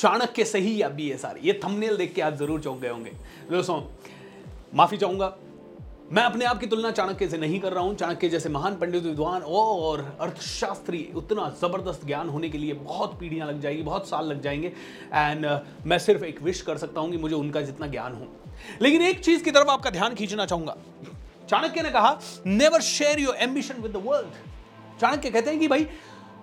चाणक्य सही या B S R ये थंबनेल देख के आप ज़रूर चौंक गए होंगे। दोस्तों माफ़ी चाहूँगा। मैं अपने आप की तुलना चाणक्य से नहीं कर रहा हूँ। चाणक्य जैसे महान पंडित विद्वान और अर्थशास्त्री उतना ज़बरदस्त ज्ञान होने के लिए बहुत पीढ़ियाँ लग जाएगी बहुत साल लग जाएँगे। एंड uh, मैं सिर्फ़ एक विश कर सकता हूँ कि मुझे उनका जितना ज्ञान हो। लेकिन एक चीज़ की तरफ़ आपका ध्यान खींचना चाहूँगा। चाणक्य ने कहा never share your ambition with the world Chanakya कहते हैं कि भाई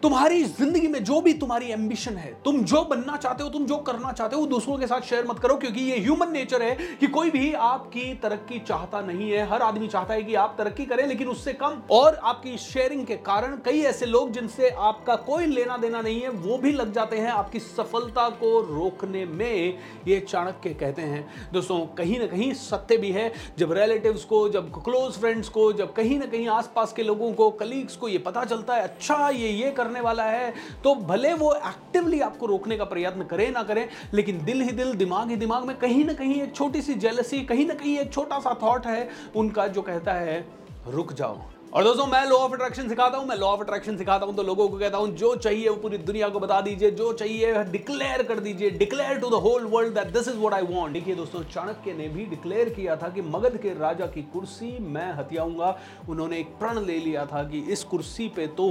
तुम्हारी ज़िंदगी में जो भी तुम्हारी एम्बिशन है, तुम जो बनना चाहते हो, तुम जो करना चाहते हो दूसरों के साथ शेयर मत करो, क्योंकि ये ह्यूमन नेचर है कि कोई भी आपकी तरक्की चाहता नहीं है। हर आदमी चाहता है कि आप तरक्की करें, लेकिन उससे कम और आपकी शेयरिंग के कारण कई ऐसे लोग जिनसे आपका कोई लेना देना नहीं है, वो भी लग जाते हैं आपकी सफलता को रोकने में। ये चाणक्य कहते हैं। दोस्तों, कहीं ना कहीं सत्य भी है। जब रिलेटिव्स को, जब क्लोज फ्रेंड्स को, जब कहीं ना कहीं आसपास के लोगों को कलीग्स को ये पता चलता है अच्छा ये ये कर करने वाला है तो भले वो एक्टिवली आपको रोकने का प्रयत्न करें ना करें, लेकिन दिल ही दिल, दिमाग ही दिमाग में कहीं ना कहीं एक छोटी सी जेलसी कहीं ना कहीं एक छोटा सा थॉट है, उनका जो कहता है, रुक जाओ। और दोस्तों, मैं लॉ ऑफ़ अट्रैक्शन सिखाता हूँ, मैं लॉ ऑफ़ अट्रैक्शन सिखाता हूँ तो लोगों को कहता हूँ, जो चाहिए वो पूरी दुनिया को बता दीजिए, जो चाहिए डिक्लेयर कर दीजिए declare to the whole world that this is what I want देखिए दोस्तों, चाणक्य ने भी डिक्लेयर किया था कि मगध के राजा की कुर्सी मैं हथियाऊँगा। उन्होंने एक प्रण ले लिया था कि इस कुर्सी पे तो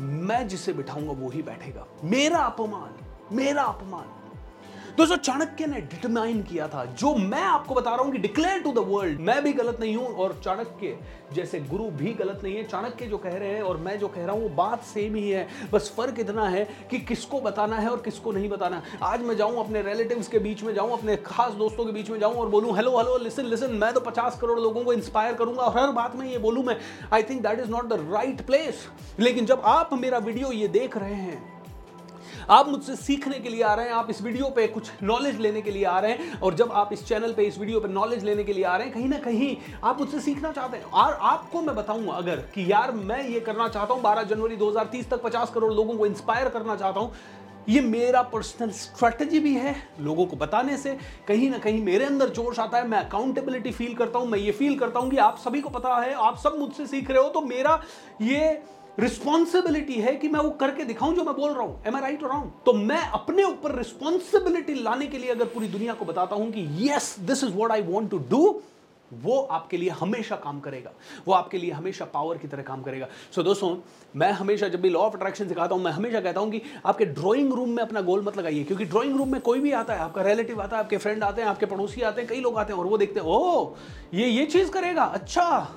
मैं जिसे बिठाऊँगा वो ही बैठेगा। मेरा अपमान मेरा अपमान। दोस्तों चाणक्य ने डिटरमाइन किया था, जो मैं आपको बता रहा हूँ कि डिक्लेयर टू द वर्ल्ड मैं भी गलत नहीं हूँ और चाणक्य जैसे गुरु भी गलत नहीं है। चाणक्य जो कह रहे हैं और मैं जो कह रहा हूँ, वो बात सेम ही है। बस फ़र्क इतना है कि किसको बताना है और किसको नहीं बताना आज मैं जाऊँ अपने रिलेटिव्स के बीच में जाऊँ, अपने खास दोस्तों के बीच में जाऊँ और बोलूँ हेलो हेलो लिसन लिसन मैं तो पचास करोड़ लोगों को इंस्पायर करूँगा और हर बात में ये बोलूँ मैं। I think that is not the right place लेकिन जब आप मेरा वीडियो ये देख रहे हैं आप मुझसे सीखने के लिए आ रहे हैं, आप इस वीडियो पे कुछ नॉलेज लेने के लिए आ रहे हैं और जब आप इस चैनल पे, इस वीडियो पे नॉलेज लेने के लिए आ रहे हैं, कहीं ना कहीं आप मुझसे सीखना चाहते हैं। और आपको मैं बताऊँगा अगर कि यार मैं ये करना चाहता हूँ 12 जनवरी 2030 तक 50 करोड़ लोगों को इंस्पायर करना चाहता हूँ, ये मेरा पर्सनल स्ट्रेटजी भी है लोगों को बताने से। कहीं ना कहीं मेरे अंदर जोश आता है, मैं अकाउंटेबिलिटी फील करता हूँ, मैं ये फील करता हूँ कि आप सभी को पता है, आप सब मुझसे सीख रहे हो तो मेरा ये रिस्पॉन्सिबिलिटी है कि मैं वो करके दिखाऊँ जो मैं बोल रहा हूँ। एम आई राइट रॉन्ग तो मैं अपने ऊपर रिस्पॉन्सिबिलिटी लाने के लिए अगर पूरी दुनिया को बताता हूँ कि yes this is what I want to do वो आपके लिए हमेशा काम करेगा। वो आपके लिए हमेशा पावर की तरह काम करेगा। सो so, दोस्तों मैं हमेशा जब भी लॉ ऑफ़ अट्रैक्शन सिखाता हूँ मैं हमेशा कहता हूँ कि आपके ड्राइंग रूम में अपना गोल मत लगाइए क्योंकि ड्राइंग रूम में कोई भी आता है आपका रिलेटिव आता है आपके फ्रेंड आते हैं आपके पड़ोसी आते हैं कई लोग आते हैं और वो देखते हैं ओ ये ये चीज़ करेगा? अच्छा!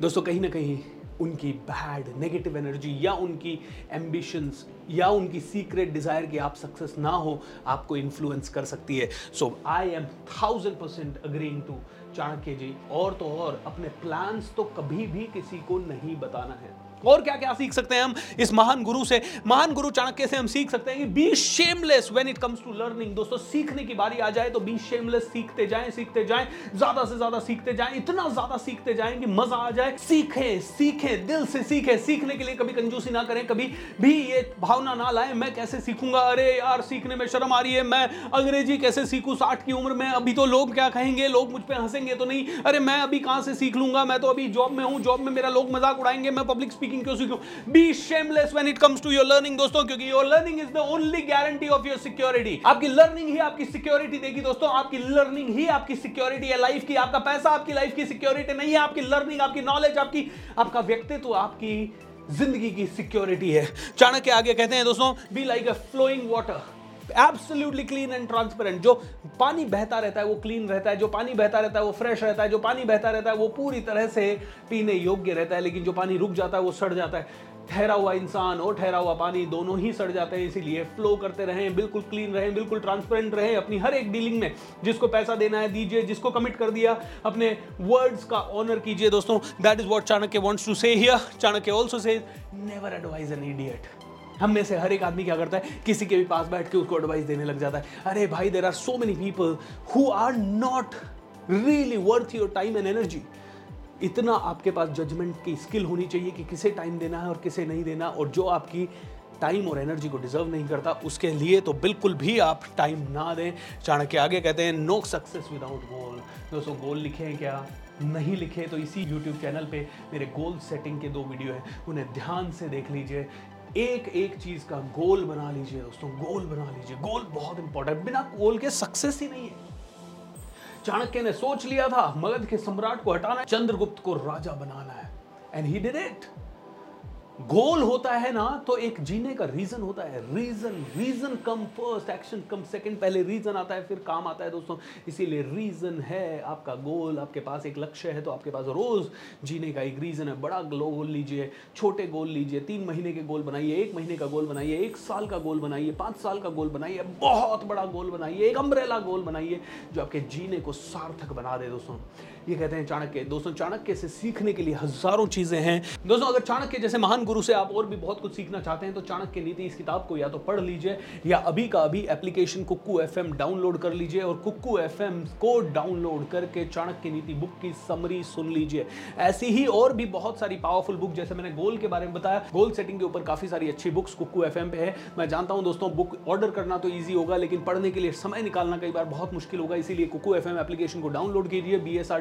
दोस्तों कहीं ना कहीं उनकी बैड नेगेटिव एनर्जी या उनकी एम्बिशंस या उनकी सीक्रेट डिज़ायर कि आप सक्सेस ना हो, आपको इन्फ्लुएंस कर सकती है। So I am thousand percent agreeing to Chanakya ji. और तो और, अपने प्लान्स तो कभी भी किसी को नहीं बताना है। और क्या क्या सीख सकते हैं हम इस महान गुरु से, महान गुरु चाणक्य से हम सीख सकते हैं कि be shameless when it comes to learning दोस्तों, सीखने की बारी आ जाए तो बी शेमलेस सीखते जाएँ सीखते जाएँ, ज़्यादा से ज़्यादा सीखते जाएँ, इतना ज़्यादा सीखते जाएँ कि मज़ा आ जाए। सीखें सीखें, दिल से सीखें। सीखने के लिए कभी कंजूसी ना करें, कभी भी ये भावना ना लाए, मैं कैसे सीखूँगा? अरे यार, सीखने में शर्म आ रही है, मैं अंग्रेज़ी कैसे सीखूं? साठ की उम्र में अभी तो लोग क्या कहेंगे? लोग मुझ पर हंसेंगे तो नहीं। अरे मैं अभी कहाँ से सीख लूँगा? मैं तो अभी जॉब में हूँ जॉब में मेरा लोग मज़ाक उड़ाएँगे, मैं पब्लिक स्पीकिंग स्पीकिंग क्यों सीखूं be shameless when it comes to your learning दोस्तों, क्योंकि your learning is the only guarantee of your security आपकी लर्निंग ही आपकी सिक्योरिटी देगी, दोस्तों। आपकी लर्निंग ही आपकी सिक्योरिटी है लाइफ की। आपका पैसा आपकी लाइफ की सिक्योरिटी नहीं है। आपकी लर्निंग आपकी नॉलेज आपकी, आपका व्यक्तित्व, आपकी ज़िंदगी की सिक्योरिटी है। चाणक्य आगे कहते हैं, दोस्तों be like a flowing water absolutely clean and transparent जो पानी बहता रहता है, वो क्लीन रहता है, जो पानी बहता रहता है, वो फ्रेश रहता है, जो पानी बहता रहता है, वो पूरी तरह से पीने योग्य रहता है, लेकिन जो पानी रुक जाता है, वो सड़ जाता है। ठहरा हुआ इंसान और ठहरा हुआ पानी दोनों ही सड़ जाते हैं, इसीलिए फ्लो करते रहें, बिल्कुल क्लीन रहें, बिल्कुल ट्रांसपेरेंट रहें, अपनी हर एक डीलिंग में। जिसको पैसा देना है, दीजिए, जिसको कमिट कर दिया, अपने वर्ड्स का ऑनर कीजिए दोस्तों। That is what Chanakya wants to say here Chanakya also say never advise an idiot हम में से हर एक आदमी क्या करता है? किसी के भी पास बैठ के उसको एडवाइस देने लग जाता है। अरे भाई there are so many people who are not really worth your time and energy इतना आपके पास जजमेंट की स्किल होनी चाहिए कि किसे टाइम देना है और किसे नहीं देना और जो आपकी टाइम और एनर्जी को डिजर्व नहीं करता, उसके लिए तो बिल्कुल भी आप टाइम ना दें। चाणक्य आगे कहते हैं नो सक्सेस विदाउट गोल दोस्तों गोल लिखे हैं क्या? नहीं लिखे तो इसी YouTube चैनल पे मेरे गोल सेटिंग के दो वीडियो हैं। उन्हें ध्यान से देख लीजिए। एक एक चीज़ का गोल बना लीजिए दोस्तों, गोल बना लीजिए। गोल बहुत इंपॉर्टेंट बिना गोल के सक्सेस ही नहीं है। चाणक्य ने सोच लिया था, मगध के सम्राट को हटाना है, चंद्रगुप्त को राजा बनाना है। And he did it goal होता है ना तो एक जीने का रीजन होता है। Reason reason come first action come second पहले रीजन आता है, फिर काम आता है, दोस्तों। इसीलिए रीजन है आपका गोल, आपके पास एक लक्ष्य है तो आपके पास रोज जीने का एक रीजन है। बड़ा गोल लीजिए, छोटे गोल लीजिए। तीन महीने के गोल बनाइए, एक महीने का गोल बनाइए, एक साल का गोल बनाइए, पाँच साल का गोल बनाइए, बहुत बड़ा गोल बनाइए, एक अम्ब्रेला गोल बनाइए, जो आपके जीने को सार्थक बना दे, दोस्तों। ये कहते हैं चाणक्य। दोस्तों, चाणक्य से सीखने के लिए हज़ारों चीज़ें हैं। दोस्तों, अगर चाणक्य जैसे महान गुरु से आप और भी बहुत कुछ सीखना चाहते हैं तो चाणक्य नीति इस किताब को या तो पढ़ लीजिए, या अभी का अभी एप्लीकेशन कुक्कू एफ़ डाउनलोड कर लीजिए और कुक्कू एफ़ को डाउनलोड करके चाणक्य नीति बुक की समरी सुन लीजिए। ऐसी ही और भी बहुत सारी पावरफुल बुक जैसे मैंने गोल के बारे में बताया गोल सेटिंग के ऊपर काफ़ी सारी अच्छी बुक्स कुक्कू एफ़ पे है। मैं जानता हूँ दोस्तों बुक ऑर्डर करना तो ईजी होगा, लेकिन पढ़ने के लिए समय निकालना कई बार बहुत मुश्किल होगा, इसीलिए कुकू एफएम एप्लीकेशन को डाउनलोड कीजिए बी एस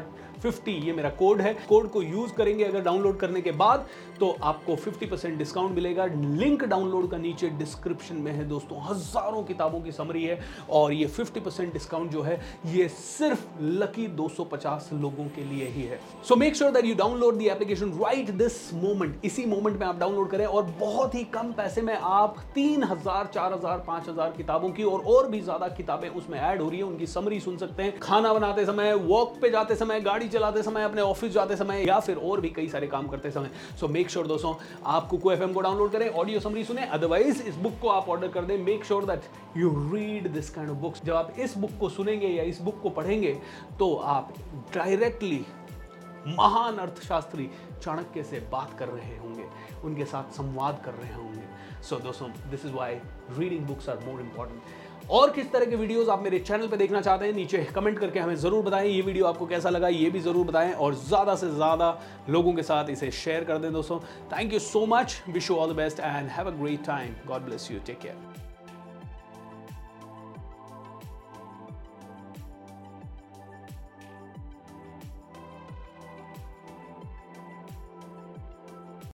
ये मेरा कोड है। कोड को यूज़ करेंगे अगर डाउनलोड करने के बाद तो आपको 50% डिस्काउंट मिलेगा। लिंक डाउनलोड का नीचे डिस्क्रिप्शन में है दोस्तों। हज़ारों किताबों की समरी है और ये 50% डिस्काउंट जो है, ये सिर्फ़ लकी 250 लोगों के लिए ही है। So make sure that you download the application right this moment इसी मोमेंट में आप डाउनलोड करें और बहुत ही कम पैसे में आप तीन हज़ार, चार हज़ार, पाँच हज़ार किताबों की और और भी ज़्यादा किताबें उसमें ऐड हो रही है। उनकी समरी सुन सकते हैं। खाना बनाते समय वॉक पे जाते समय, गाड़ी चलाते समय, अपने ऑफ़िस जाते समय या फिर और भी कई सारे काम करते समय। सो मेक श्योर दोस्तों आप कुको एफ़ को डाउनलोड करें ऑडियो समरी सुने अदरवाइज़ इस बुक को आप ऑर्डर कर दें make sure that you read this kind of books जब आप इस बुक को सुनेंगे या इस बुक को पढ़ेंगे तो आप डायरेक्टली महान अर्थशास्त्री चाणक्य से बात कर रहे होंगे, उनके साथ संवाद कर रहे होंगे। सो दोस्तों this is why reading books are more important और किस तरह के वीडियोस आप मेरे चैनल पर देखना चाहते हैं, नीचे कमेंट करके हमें ज़रूर बताएँ, ये वीडियो आपको कैसा लगा, ये भी ज़रूर बताएँ और ज़्यादा से ज़्यादा लोगों के साथ इसे शेयर कर दें दोस्तों। Thank you so much wish you all the best and have a great time God bless you take care